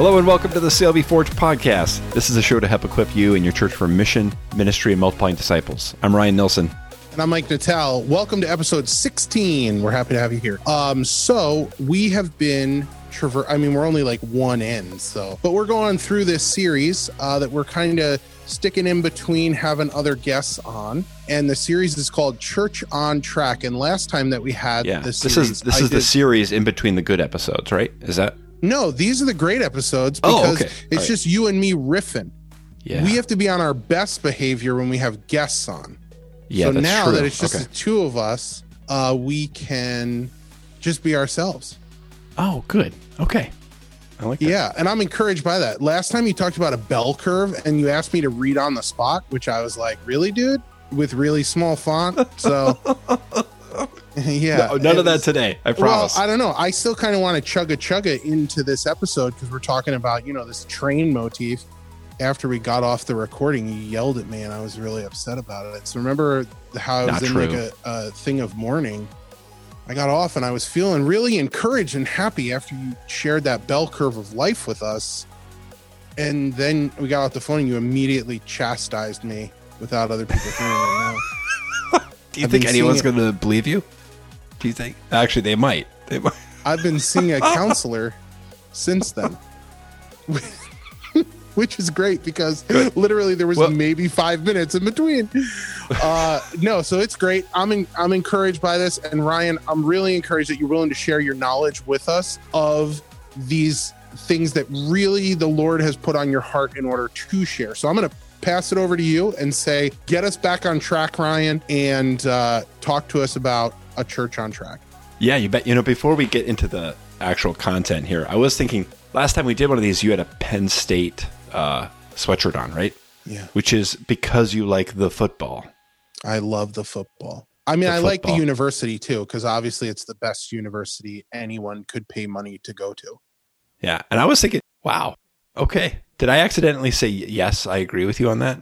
Hello and welcome to the CLB Forge podcast. This is a show to help equip you and your church for mission, ministry, and multiplying disciples. I'm Ryan Nilsson. And I'm Mike Natal. Welcome to episode 16. We're happy to have you here. Um, so we have been traver- I mean, we're only like one end, so but we're going through this series uh, that we're kind of sticking in between having other guests on. And the series is called Church on Track. And last time that we had Yeah, this this is this I is the series in between the good episodes, right? Is that? No, these are the great episodes Oh, because okay. it's right. just you and me riffing. Yeah, We have to be on our best behavior when we have guests on. yeah. so now true. that it's just okay. the two of us, uh, we can just be ourselves. oh, good. Okay, I like that. Yeah, and I'm encouraged by that. Last time you talked about a bell curve and you asked me to read on the spot, which I was like, "Really, dude?" With really small font. So yeah, No, none it of that today. I promise. Well, I don't know. I still kind of want to chugga chugga into this episode because we're talking about you know this train motif. After we got off the recording, you yelled at me, and I was really upset about it. So remember how I was Not in true. like a, a thing of mourning. I got off, and I was feeling really encouraged and happy after you shared that bell curve of life with us. And then we got off the phone, and you immediately chastised me without other people hearing it. Now. Do you I've think anyone's going to believe you? Do you think? Actually, they might. They might. I've been seeing a counselor since then. Which is great because literally there was Well- maybe five minutes in between. Uh, no, so it's great. I'm in, I'm encouraged by this, and Ryan, I'm really encouraged that you're willing to share your knowledge with us of these things that really the Lord has put on your heart in order to share. So I'm going to pass it over to you and say, get us back on track, Ryan, and uh, talk to us about a church on track. Yeah, you bet. You know, before we get into the actual content here, I was thinking last time we did one of these, you had a Penn State uh, sweatshirt on, right? Yeah. Which is because you like the football. I love the football. I mean, I like the university too, because obviously it's the best university anyone could pay money to go to. Yeah. And I was thinking, wow, okay. Did I accidentally say yes? I agree with you on that.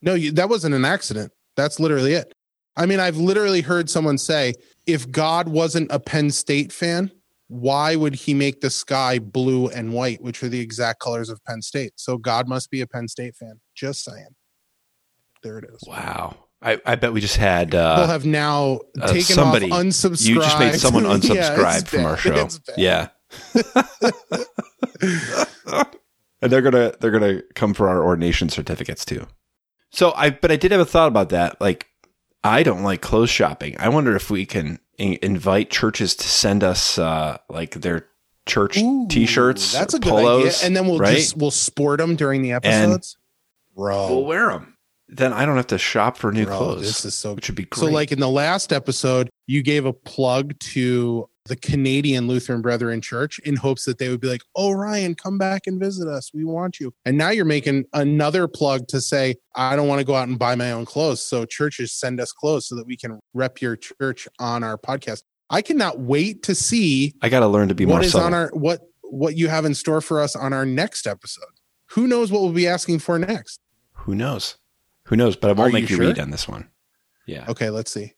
No, you, that wasn't an accident. That's literally it. I mean, I've literally heard someone say, if God wasn't a Penn State fan, why would he make the sky blue and white, which are the exact colors of Penn State? So God must be a Penn State fan. Just saying. There it is. Wow. I, I bet we just had uh, have now uh, taken somebody- off, unsubscribed. you just made someone Yeah, unsubscribe from bad. our show. Yeah. and they're gonna they're gonna come for our ordination certificates too. So I but I did have a thought about that. Like I don't like clothes shopping. I wonder if we can in- invite churches to send us uh like their church Ooh, t-shirts, That's a good idea. And then we'll right? just we'll sport them during the episodes. Bro, we'll wear them. Then I don't have to shop for new bro, clothes, this is so. which would be great. So, like in the last episode, you gave a plug to the Canadian Lutheran Brethren Church in hopes that they would be like, "Oh, Ryan, come back and visit us. We want you." And now you're making another plug to say, "I don't want to go out and buy my own clothes." So churches send us clothes so that we can rep your church on our podcast. I cannot wait to see I got to learn to be more what is subtle. on our what what you have in store for us on our next episode. Who knows what we'll be asking for next? Who knows? Who knows? But I won't Are make you you, sure? read on this one. Yeah. Okay, let's see.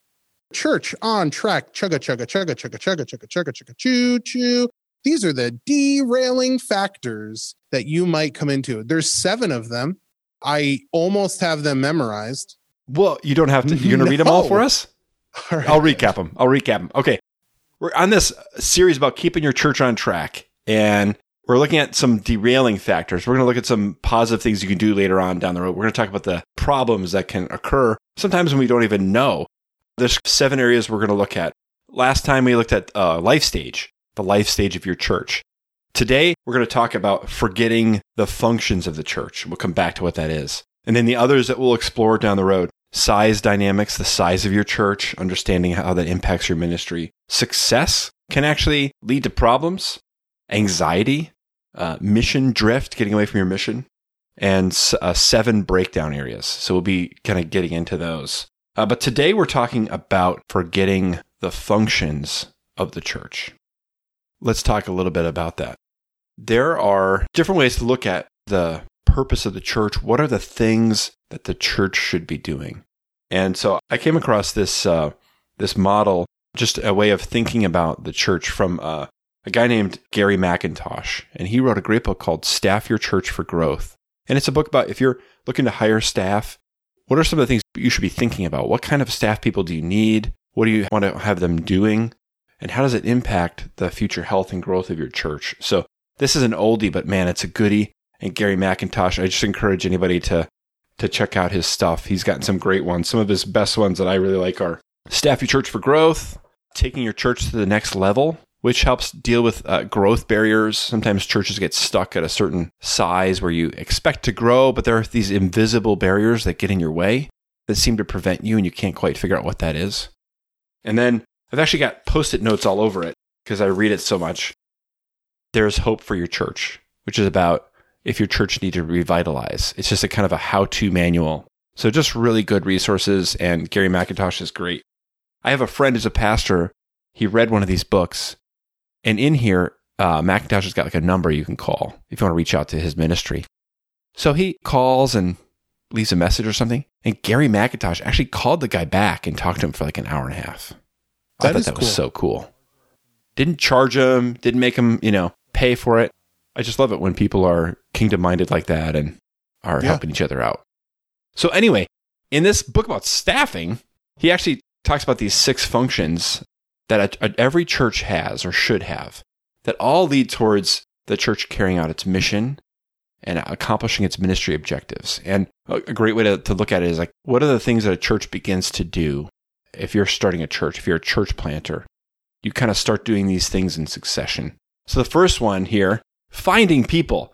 Church on track. Chugga chugga chugga chugga chugga chugga chugga chugga choo choo. These are the derailing factors that you might come into. There's seven of them. I almost have them memorized. Well, you don't have to. You're going to read them all No. for us? All right. I'll recap them. I'll recap them. Okay. We're on this series about keeping your church on track, and we're looking at some derailing factors. We're going to look at some positive things you can do later on down the road. We're going to talk about the problems that can occur sometimes when we don't even know. There's seven areas we're going to look at. Last time we looked at uh, life stage, the life stage of your church. Today, we're going to talk about forgetting the functions of the church. We'll come back to what that is. And then the others that we'll explore down the road size dynamics, the size of your church, understanding how that impacts your ministry. Success can actually lead to problems, anxiety, uh, mission drift, getting away from your mission, and uh, seven breakdown areas. So we'll be kind of getting into those. Uh, but today we're talking about forgetting the functions of the church. Let's talk a little bit about that. There are different ways to look at the purpose of the church. What are the things that the church should be doing? And so I came across this uh, this model, just a way of thinking about the church from uh, a guy named Gary McIntosh, and he wrote a great book called Staff Your Church for Growth. And it's a book about if you're looking to hire staff, what are some of the things you should be thinking about? What kind of staff people do you need? What do you want to have them doing? And how does it impact the future health and growth of your church? So this is an oldie, but man, it's a goodie. And Gary McIntosh, I just encourage anybody to to check out his stuff. He's gotten some great ones. Some of his best ones that I really like are Staff Your Church for Growth, Taking Your Church to the Next Level, which helps deal with uh, growth barriers. Sometimes churches get stuck at a certain size where you expect to grow, but there are these invisible barriers that get in your way that seem to prevent you, and you can't quite figure out what that is. And then I've actually got post it notes all over it because I read it so much. There's hope for your church, which is about if your church needs to revitalize. It's just a kind of a how to manual. So just really good resources, and Gary McIntosh is great. I have a friend who's a pastor. He read one of these books and in here, uh, McIntosh has got like a number you can call if you want to reach out to his ministry. So he calls and leaves a message or something. And Gary McIntosh actually called the guy back and talked to him for like an hour and a half. That I thought that cool. was so cool. Didn't charge him, didn't make him, you know, pay for it. I just love it when people are kingdom minded like that and are yeah. helping each other out. So, anyway, in this book about staffing, he actually talks about these six functions that a, a, every church has or should have that all lead towards the church carrying out its mission and accomplishing its ministry objectives. And a, a great way to, to look at it is like, what are the things that a church begins to do if you're starting a church, if you're a church planter? You kind of start doing these things in succession. So the first one here, finding people.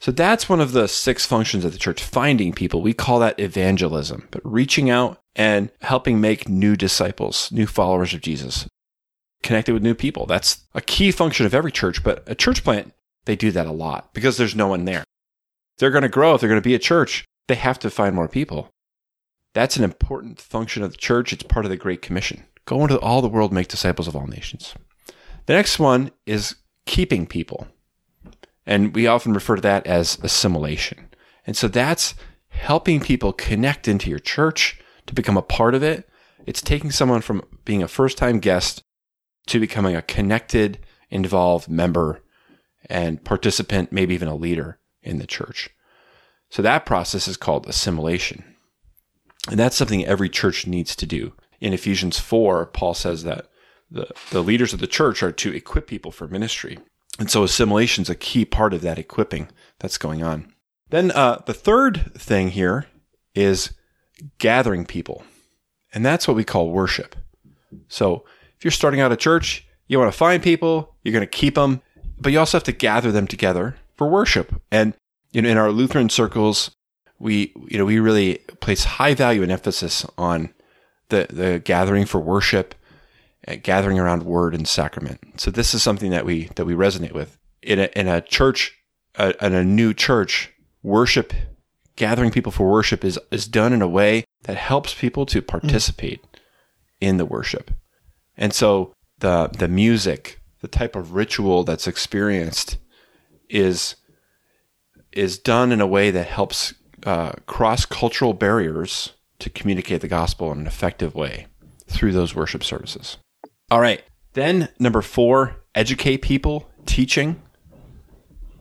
So that's one of the six functions of the church, finding people. We call that evangelism, but reaching out and helping make new disciples, new followers of Jesus, connected with new people. That's a key function of every church, but a church plant, they do that a lot because there's no one there. they're going to grow, if they're going to be a church, they have to find more people. That's an important function of the church. It's part of the Great Commission. Go into all the world, make disciples of all nations. The next one is keeping people. And we often refer to that as assimilation. And so that's helping people connect into your church, to become a part of it. It's taking someone from being a first time guest to becoming a connected, involved member and participant, maybe even a leader in the church. So that process is called assimilation. And that's something every church needs to do. In Ephesians 4, Paul says that the, the leaders of the church are to equip people for ministry. And so assimilation is a key part of that equipping that's going on. Then uh, the third thing here is gathering people. And that's what we call worship. So if you're starting out a church, you want to find people, you're going to keep them, but you also have to gather them together for worship. And you know, in our Lutheran circles, we you know we really place high value and emphasis on the the gathering for worship, and gathering around word and sacrament. So this is something that we that we resonate with in a in a church, a, in a new church. Worship gathering people for worship is, is done in a way that helps people to participate mm. in the worship. And so the, the music, the type of ritual that's experienced is, is done in a way that helps uh, cross cultural barriers to communicate the gospel in an effective way through those worship services. All right. Then, number four, educate people, teaching.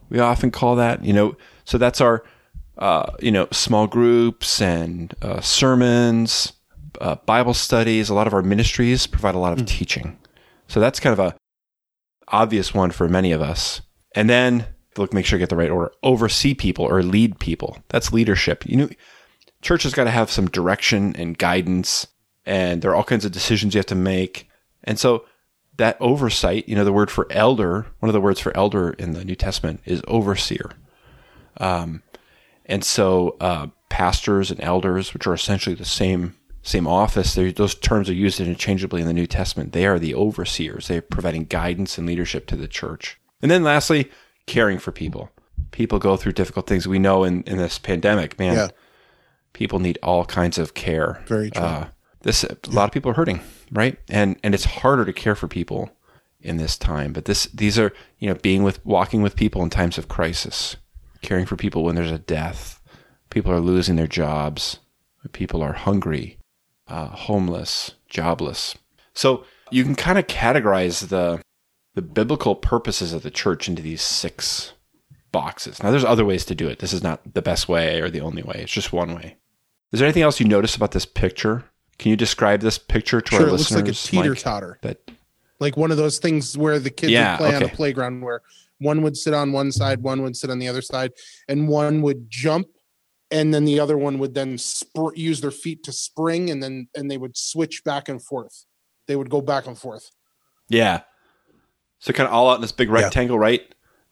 We often call that, you know, so that's our uh, you know, small groups and uh, sermons, uh, Bible studies. A lot of our ministries provide a lot of mm. teaching. So that's kind of a obvious one for many of us. And then look, make sure you get the right order. Oversee people or lead people. That's leadership. You know, church has got to have some direction and guidance, and there are all kinds of decisions you have to make. And so that oversight, you know, the word for elder, one of the words for elder in the New Testament is overseer. Um, and so, uh, pastors and elders, which are essentially the same same office, those terms are used interchangeably in the New Testament. They are the overseers. They're providing guidance and leadership to the church. And then, lastly, caring for people. People go through difficult things. We know in, in this pandemic, man, yeah. people need all kinds of care. Very true. Uh, this a yeah. lot of people are hurting, right? And and it's harder to care for people in this time. But this these are you know being with walking with people in times of crisis caring for people when there's a death. People are losing their jobs. People are hungry, uh, homeless, jobless. So you can kind of categorize the the biblical purposes of the church into these six boxes. Now, there's other ways to do it. This is not the best way or the only way. It's just one way. Is there anything else you notice about this picture? Can you describe this picture to Sure, our it looks like a teeter totter, That like one of those things where the kids Yeah, would play on a playground where one would sit on one side, one would sit on the other side, and one would jump, and then the other one would then spr- use their feet to spring, and then and they would switch back and forth. They would go back and forth. Yeah. So kind of all out in this big Yeah. rectangle, right?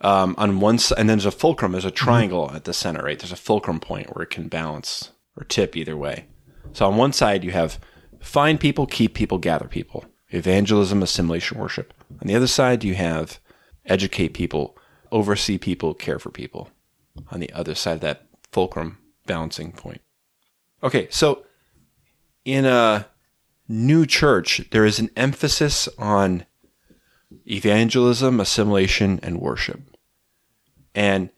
Um, on one side, and then there's a fulcrum. There's a Mm-hmm. triangle at the center, right? There's a fulcrum point where it can balance or tip either way. So on one side, you have find people, keep people, gather people, evangelism, assimilation, worship. On the other side, you have educate people, oversee people, care for people. On the other side of that fulcrum balancing point. Okay, so in a new church, there is an emphasis on evangelism, assimilation, and worship. And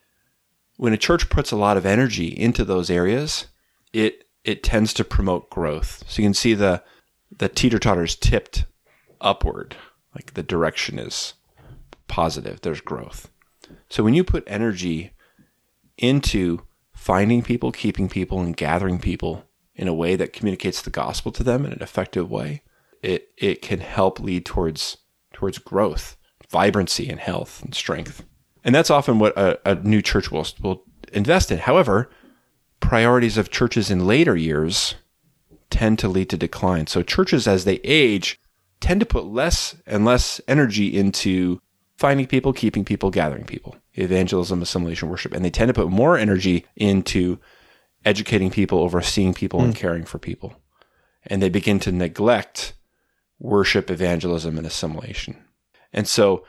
when a church puts a lot of energy into those areas, it it tends to promote growth. So you can see the the teeter totters tipped upward, like the direction is positive. There's growth. So when you put energy into finding people, keeping people, and gathering people in a way that communicates the gospel to them in an effective way, it it can help lead towards towards growth, vibrancy, and health and strength. And that's often what a, a new church will will invest in. However, priorities of churches in later years tend to lead to decline. So churches as they age tend to put less and less energy into finding people, keeping people, gathering people, evangelism, assimilation, worship, and they tend to put more energy into educating people, overseeing people, and hmm. caring for people. And they begin to neglect worship, evangelism, and assimilation. And so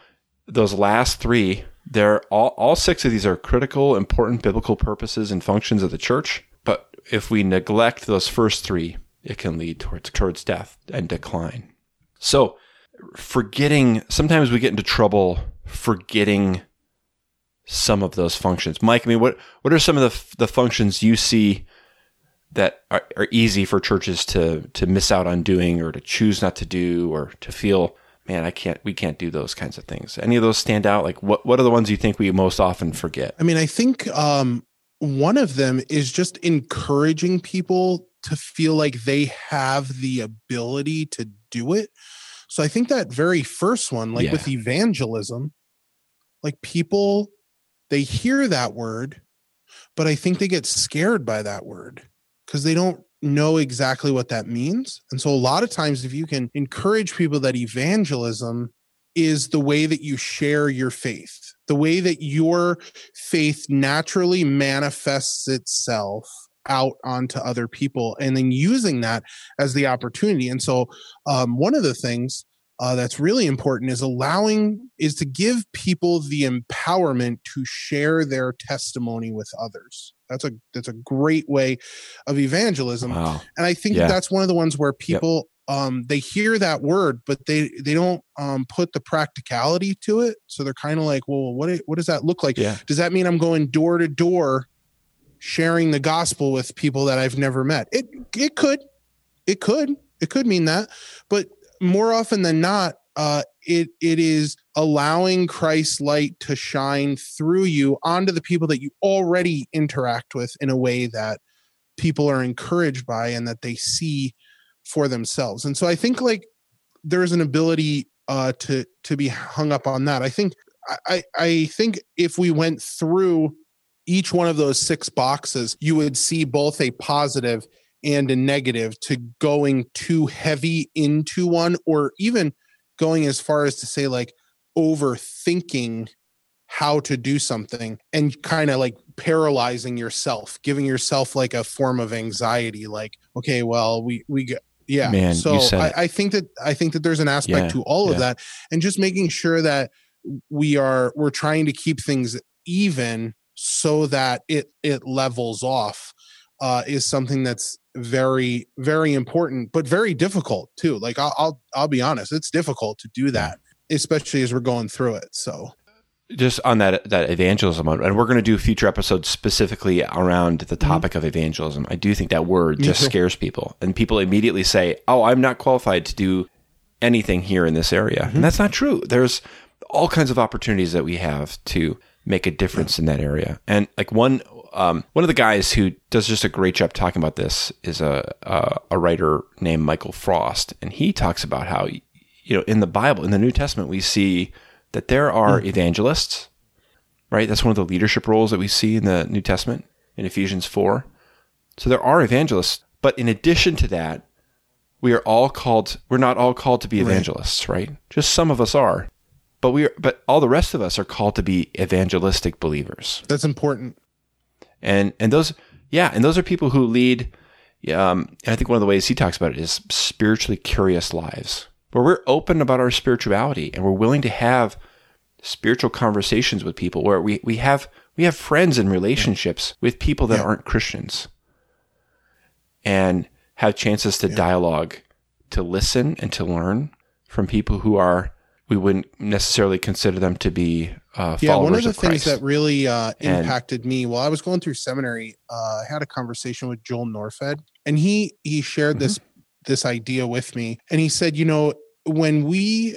those last three, they're all, all six of these are critical, important biblical purposes and functions of the church. But if we neglect those first three, it can lead towards towards death and decline. So forgetting sometimes we get into trouble forgetting some of those functions. Mike, I mean, what what are some of the the functions you see that are, are easy for churches to to miss out on doing, or to choose not to do, or to feel, man, I can't, we can't do those kinds of things. Any of those stand out? Like, what what are the ones you think we most often forget? I mean, I think um, one of them is just encouraging people to feel like they have the ability to do it. So I think that very first one, like Yeah. with evangelism, like people, they hear that word, but I think they get scared by that word because they don't know exactly what that means. And so a lot of times, if you can encourage people that evangelism is the way that you share your faith, the way that your faith naturally manifests itself out onto other people, and then using that as the opportunity. And so, um, one of the things uh, that's really important is allowing is to give people the empowerment to share their testimony with others. That's a that's a great way of evangelism Wow. and i think Yeah. that's one of the ones where people um they hear that word but they they don't um put the practicality to it so they're kind of like well what what does that look like Yeah. does that mean i'm going door to door sharing the gospel with people that i've never met. It it could it could it could mean that but more often than not uh it it is allowing christ's light to shine through you onto the people that you already interact with in a way that people are encouraged by and that they see for themselves. And so i think like there's an ability uh to to be hung up on that. I think I- i i think if we went through each one of those six boxes you would see both a positive and a negative to going too heavy into one or even going as far as to say like overthinking how to do something and kind of like paralyzing yourself giving yourself like a form of anxiety like okay well we we get yeah Man, so I. I think that i think that there's an aspect Yeah, to all of that and just making sure that we are we're trying to keep things even so that it it levels off uh is something that's very very important but very difficult too like i'll i'll, I'll be honest it's difficult to do that especially as we're going through it so just on that that evangelism, and we're going to do future episodes specifically around the topic of evangelism. I do think that word Mm-hmm. Me just too. scares people, and people immediately say, "Oh, I'm not qualified to do anything here in this area," Mm-hmm. and that's not true. There's all kinds of opportunities that we have to make a difference in that area. And like one um, one of the guys who does just a great job talking about this is a, a a writer named Michael Frost, and he talks about how you know in the Bible in the New Testament we see that there are evangelists, right? That's one of the leadership roles that we see in the New Testament in Ephesians four. So there are evangelists, but in addition to that, we are all called. We're not all called to be evangelists, right? Just some of us are, but we are. But all the rest of us are called to be evangelistic believers That's important. and and those yeah and those are people who lead um, and i think one of the ways he talks about it is spiritually curious lives where we're open about our spirituality and we're willing to have spiritual conversations with people where we, we have we have friends and relationships with people that Yeah. aren't christians and have chances to dialogue to listen and to learn from people who are we wouldn't necessarily consider them to be uh, Yeah, one of the of things that really uh, And- impacted me while I was going through seminary, uh, I had a conversation with Joel Norfed, and he he shared this this idea with me, and he said, you know, when we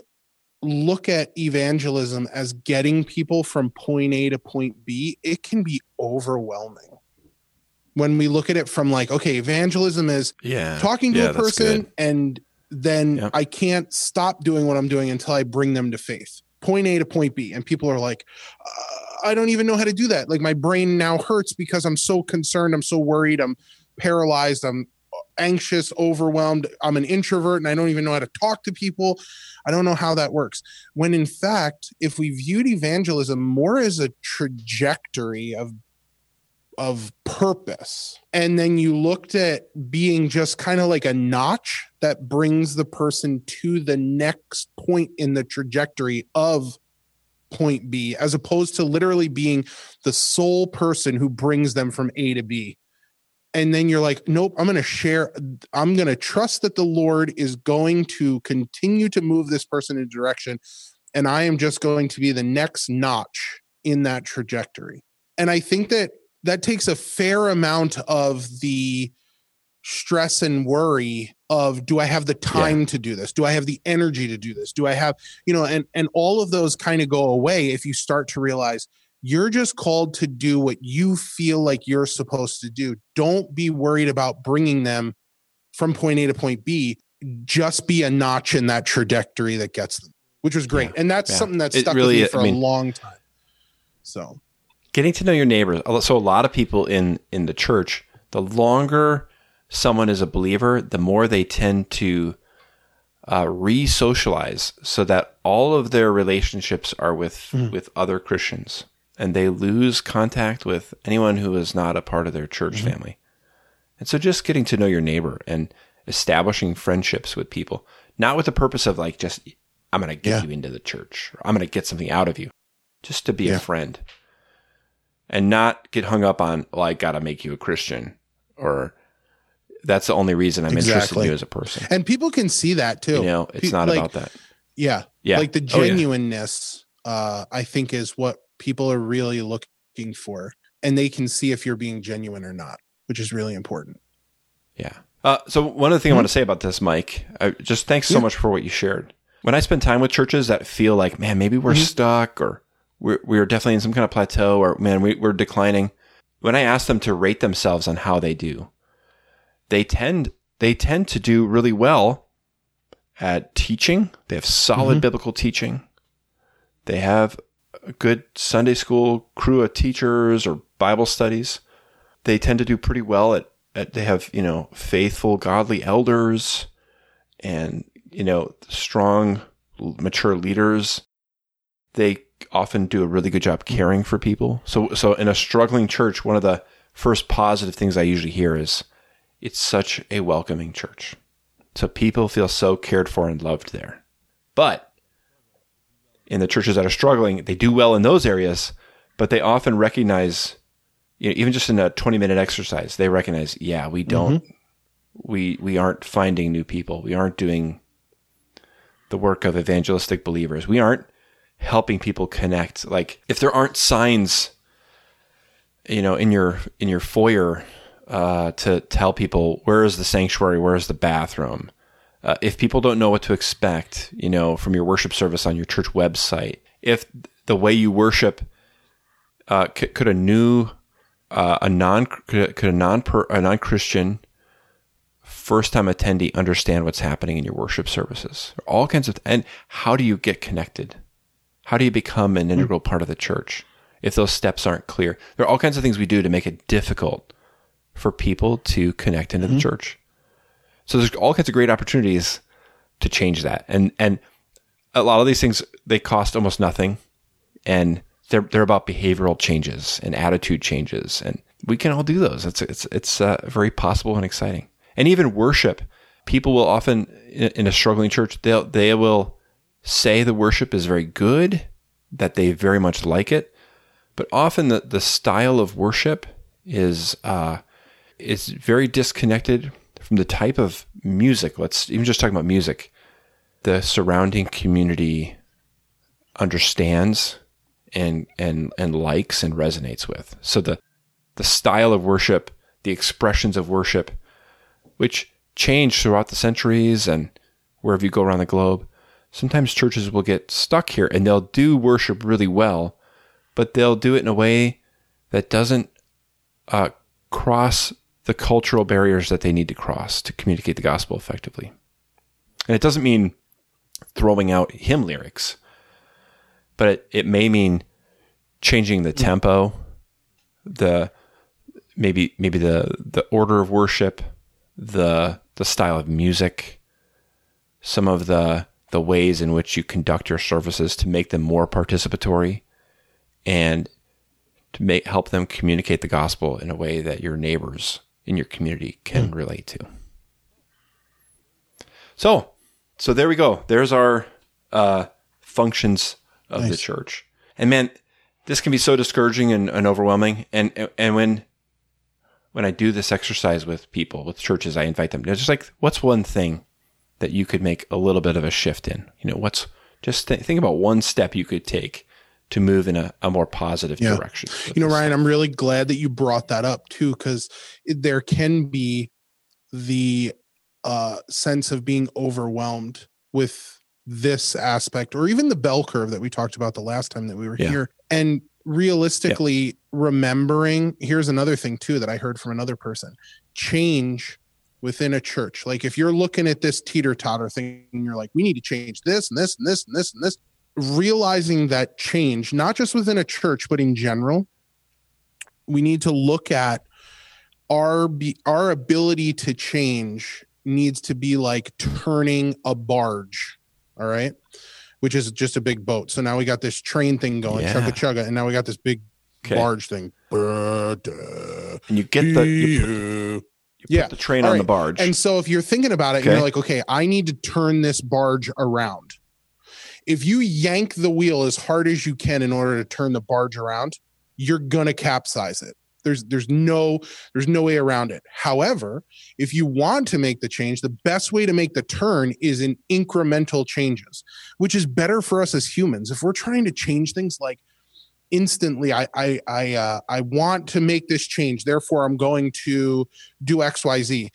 look at evangelism as getting people from point A to point B, it can be overwhelming. When we look at it from like, okay, evangelism is yeah. talking to Yeah, a person and then Yep. I can't stop doing what I'm doing until I bring them to faith. Point A to point B. And people are like, uh, I don't even know how to do that. Like my brain now hurts because I'm so concerned. I'm so worried. I'm paralyzed. I'm anxious, overwhelmed. I'm an introvert and I don't even know how to talk to people. I don't know how that works. When in fact, if we viewed evangelism more as a trajectory of of purpose. And then you looked at being just kind of like a notch that brings the person to the next point in the trajectory of point B as opposed to literally being the sole person who brings them from A to B. And then you're like nope i'm going to share i'm going to trust that the lord is going to continue to move this person in direction and i am just going to be the next notch in that trajectory. And i think that that takes a fair amount of the stress and worry of do i have the time to do this? Do i have the energy to do this? Do i have you know and and all of those kind of go away if you start to realize you're just called to do what you feel like you're supposed to do. Don't be worried about bringing them from point a to point b. Just be a notch in that trajectory that gets them which was great. And that's yeah. something that stuck really- with me for I mean- a long time. So getting to know your neighbors. So a lot of people in in the church, the longer someone is a believer, the more they tend to uh, re-socialize, so that all of their relationships are with with other Christians, and they lose contact with anyone who is not a part of their church family. And so, just getting to know your neighbor and establishing friendships with people, not with the purpose of like just I'm going to get Yeah. you into the church, or I'm going to get something out of you, just to be Yeah. a friend and not get hung up on, well, I got to make you a Christian or that's the only reason I'm interested in you as a person. and people can see that too You know, it's Pe- not like, about that. yeah Yeah. like the Oh, yeah. genuineness uh i think is what people are really looking for and they can see if you're being genuine or not which is really important Yeah. Uh, so one of the things I want to say about this, Mike, I, just thanks so Yeah. much for what you shared. When I spend time with churches that feel like, man, maybe we're stuck or we're, we're definitely in some kind of plateau or man, we, we're declining. When I ask them to rate themselves on how they do, they tend, they tend to do really well at teaching. They have solid mm-hmm. biblical teaching. They have a good Sunday school crew of teachers or Bible studies. They tend to do pretty well at, at they have, you know, faithful, godly elders and, you know, strong, mature leaders. They often do a really good job caring for people. So, so in a struggling church, one of the first positive things I usually hear is it's such a welcoming church. So people feel so cared for and loved there. But in the churches that are struggling, they do well in those areas, but they often recognize, you know, even just in a 20 minute exercise, they recognize, yeah, we don't, mm-hmm. we, we aren't finding new people. We aren't doing the work of evangelistic believers. We aren't helping people connect. Like if there aren't signs, you know, in your, in your foyer, uh, to tell people where is the sanctuary, where is the bathroom. Uh, if people don't know what to expect, you know, from your worship service on your church website, if the way you worship uh, could, could a new uh, a non could, could a non a non Christian first time attendee understand what's happening in your worship services? All kinds of and how do you get connected? How do you become an integral part of the church if those steps aren't clear? There are all kinds of things we do to make it difficult for people to connect into the church. So there's all kinds of great opportunities to change that. And and a lot of these things they cost almost nothing and they're they're about behavioral changes and attitude changes and we can all do those. It's it's it's uh, very possible and exciting. And even worship, people will often in, in a struggling church they they will say the worship is very good, that they very much like it, but often the the style of worship is uh, is very disconnected from the type of music. Let's even just talk about music. The surrounding community understands and and and likes and resonates with. So the the style of worship, the expressions of worship, which change throughout the centuries and wherever you go around the globe. Sometimes churches will get stuck here and they'll do worship really well, but they'll do it in a way that doesn't uh, cross the cultural barriers that they need to cross to communicate the gospel effectively. And it doesn't mean throwing out hymn lyrics, but it, it may mean changing the tempo, the maybe maybe the the order of worship, the the style of music, some of the the ways in which you conduct your services to make them more participatory and to make help them communicate the gospel in a way that your neighbors in your community can relate to. So, so there we go. There's our uh, functions of the church. And man, this can be so discouraging and, and overwhelming. And and when when I do this exercise with people, with churches, I invite them. It's just like, what's one thing that you could make a little bit of a shift in? You know, what's just th- think about one step you could take to move in a, a more positive Yeah. direction. You know, this. Ryan, I'm really glad that you brought that up too, because there can be the uh, sense of being overwhelmed with this aspect, or even the bell curve that we talked about the last time that we were Yeah. here. And realistically, remembering here's another thing too that I heard from another person change within a church. Like if you're looking at this teeter totter thing and you're like, we need to change this and this and this and this and this, realizing that change, not just within a church, but in general, we need to look at our our ability to change needs to be like turning a barge all right which is just a big boat so now we got this train thing going Yeah. chugga chugga and now we got this big Okay. barge thing and you get the you you Yeah. the train All on the barge. and so if you're thinking about it Okay. you're like okay i need to turn this barge around if you yank the wheel as hard as you can in order to turn the barge around you're gonna capsize it there's there's no there's no way around it however if you want to make the change the best way to make the turn is in incremental changes which is better for us as humans if we're trying to change things like instantly i i i uh, i want to make this change therefore i'm going to do xyz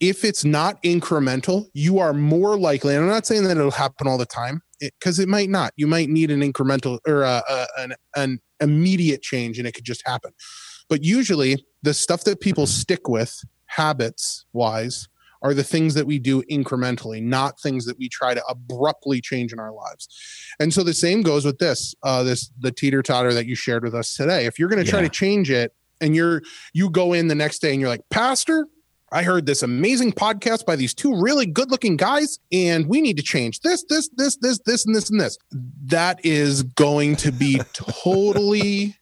if it's not incremental you are more likely and i'm not saying that it'll happen all the time because it, might not. You might need an incremental or uh, uh, an, an immediate change and it could just happen. But usually the stuff that people stick with habits wise are the things that we do incrementally not things that we try to abruptly change in our lives and so the same goes with this uh this the teeter totter that you shared with us today if you're going to try Yeah. to change it and you're you go in the next day and you're like pastor I heard this amazing podcast by these two really good looking guys, and we need to change this, this, this, this, this, and this, and this. That is going to be totally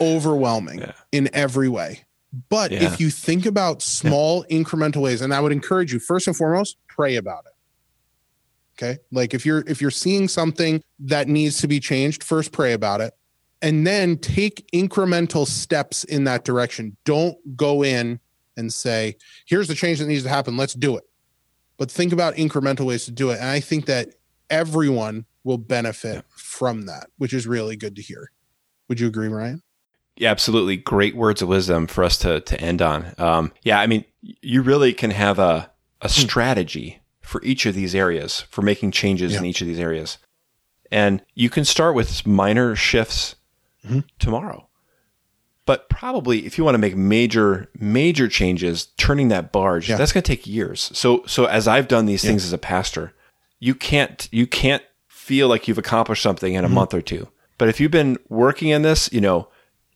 overwhelming Yeah. in every way. But Yeah. if you think about small incremental ways, and I would encourage you first and foremost, pray about it. Okay. Like if you're if you're seeing something that needs to be changed, first pray about it. And then take incremental steps in that direction. Don't go in and say, here's the change that needs to happen. Let's do it. But think about incremental ways to do it. And I think that everyone will benefit from that, which is really good to hear. Would you agree, Ryan? Yeah, absolutely. Great words of wisdom for us to, to end on. Um, yeah, I mean, you really can have a, a Hmm. strategy for each of these areas, for making changes in each of these areas. And you can start with minor shifts Mhm. tomorrow. But probably if you want to make major major changes, turning that barge, Yeah. that's going to take years. So so as I've done these things as a pastor, you can't you can't feel like you've accomplished something in a Mm-hmm. month or two. But if you've been working in this, you know,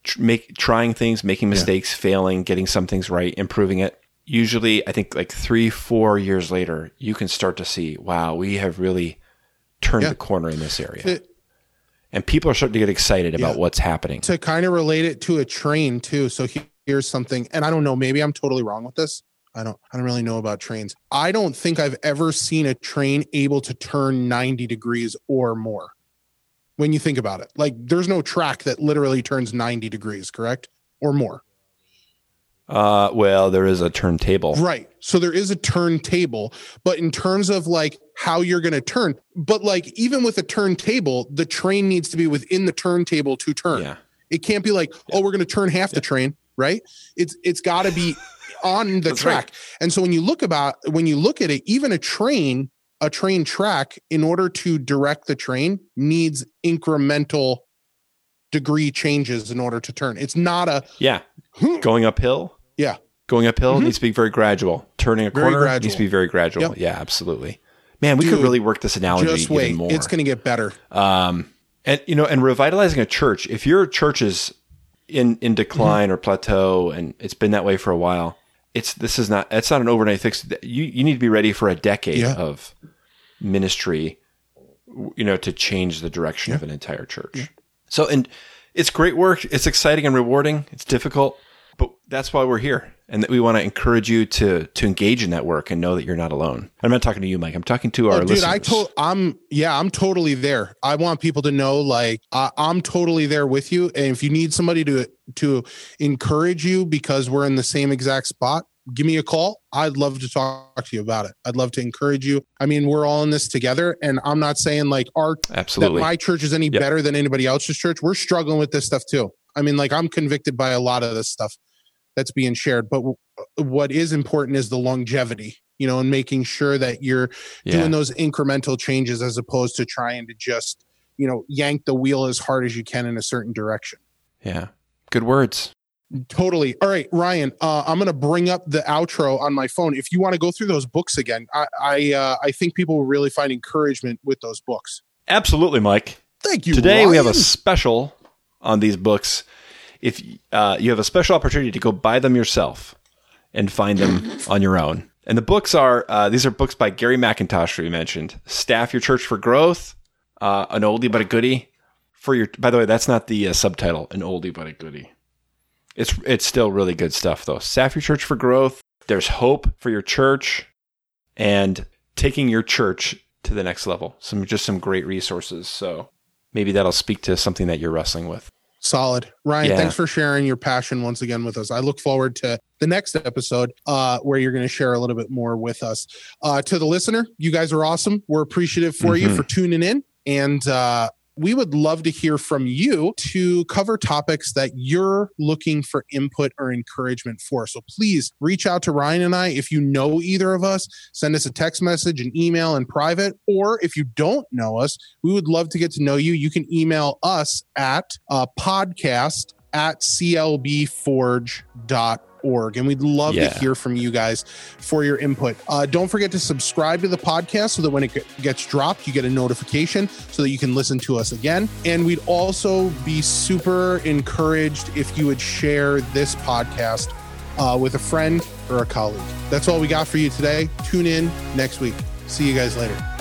tr- make trying things, making mistakes, failing, getting some things right, improving it. Usually, I think like three, four years later, you can start to see, wow, we have really turned Yeah. the corner in this area, To, and people are starting to get excited about Yeah. what's happening. to kind of relate it to a train too. So here's something, and I don't know, maybe I'm totally wrong with this. I don't I don't really know about trains. I don't think I've ever seen a train able to turn 90 degrees or more. When you think about it. Like there's no track that literally turns 90 degrees, correct? Or more. Uh, well, there is a turntable. Right. So there is a turntable, but in terms of like how you're going to turn, but like even with a turntable, the train needs to be within the turntable to turn. Yeah, It can't be like, oh, we're going to turn half the train, right? It's it's got to be on the That's right. track. And so when you look about when you look at it, even a train, a train track, in order to direct the train, needs incremental degree changes in order to turn. It's not a yeah. Going uphill. Yeah. Going uphill Mhm. needs to be very gradual. Turning a Very corner gradual. needs to be very gradual. Yep. Yeah, absolutely. Man, we could really work this analogy just even wait. more. It's going to get better. um, and you know, and revitalizing a church. If your church is in in decline or plateau, and it's been that way for a while, it's this is not. It's not an overnight fix. You you need to be ready for a decade Yeah. of ministry. You know, to change the direction of an entire church. So, and it's great work. It's exciting and rewarding. It's difficult, but that's why we're here, and that we want to encourage you to to engage in that work and know that you're not alone. I'm not talking to you, Mike. I'm talking to oh, our Oh, dude, listeners. I told I'm yeah, I'm totally there. I want people to know like I, I'm totally there with you. And if you need somebody to to encourage you because we're in the same exact spot, give me a call. I'd love to talk to you about it. I'd love to encourage you. I mean, we're all in this together, and I'm not saying like our Absolutely. that my church is any Yep. better than anybody else's church. We're struggling with this stuff too. I mean, like I'm convicted by a lot of this stuff that's being shared, but w- what is important is the longevity, you know, and making sure that you're yeah. doing those incremental changes as opposed to trying to just, you know, yank the wheel as hard as you can in a certain direction. yeah. Good words. Totally. All right, Ryan. Uh, I'm going to bring up the outro on my phone. If you want to go through those books again, I I, uh, I think people will really find encouragement with those books. Absolutely, Mike. Thank you. Today we have a special on these books. If uh, you have a special opportunity to go buy them yourself and find them on your own. And the books are uh, these are books by Gary McIntosh, who we mentioned. Staff Your Church for Growth, uh, an oldie but a goodie. For your, by the way, that's not the uh, subtitle. An oldie but a goodie. It's it's still really good stuff though. Staff Your Church for Growth. There's hope for your church, and taking your church to the next level. Some just some great resources. So maybe that'll speak to something that you're wrestling with. Solid. Ryan, Yeah. thanks for sharing your passion once again with us. I look forward to the next episode uh, where you're going to share a little bit more with us. Uh, to the listener, you guys are awesome. We're appreciative for you Mhm. for tuning in. And uh, we would love to hear from you to cover topics that you're looking for input or encouragement for. So please reach out to Ryan and I. If you know either of us, send us a text message, an email in private. Or if you don't know us, we would love to get to know you. You can email us at uh, podcast at clbforge.org. And we'd love Yeah. to hear from you guys for your input. Uh, don't forget to subscribe to the podcast so that when it gets dropped, you get a notification so that you can listen to us again. And we'd also be super encouraged if you would share this podcast uh, with a friend or a colleague. That's all we got for you today. Tune in next week. See you guys later.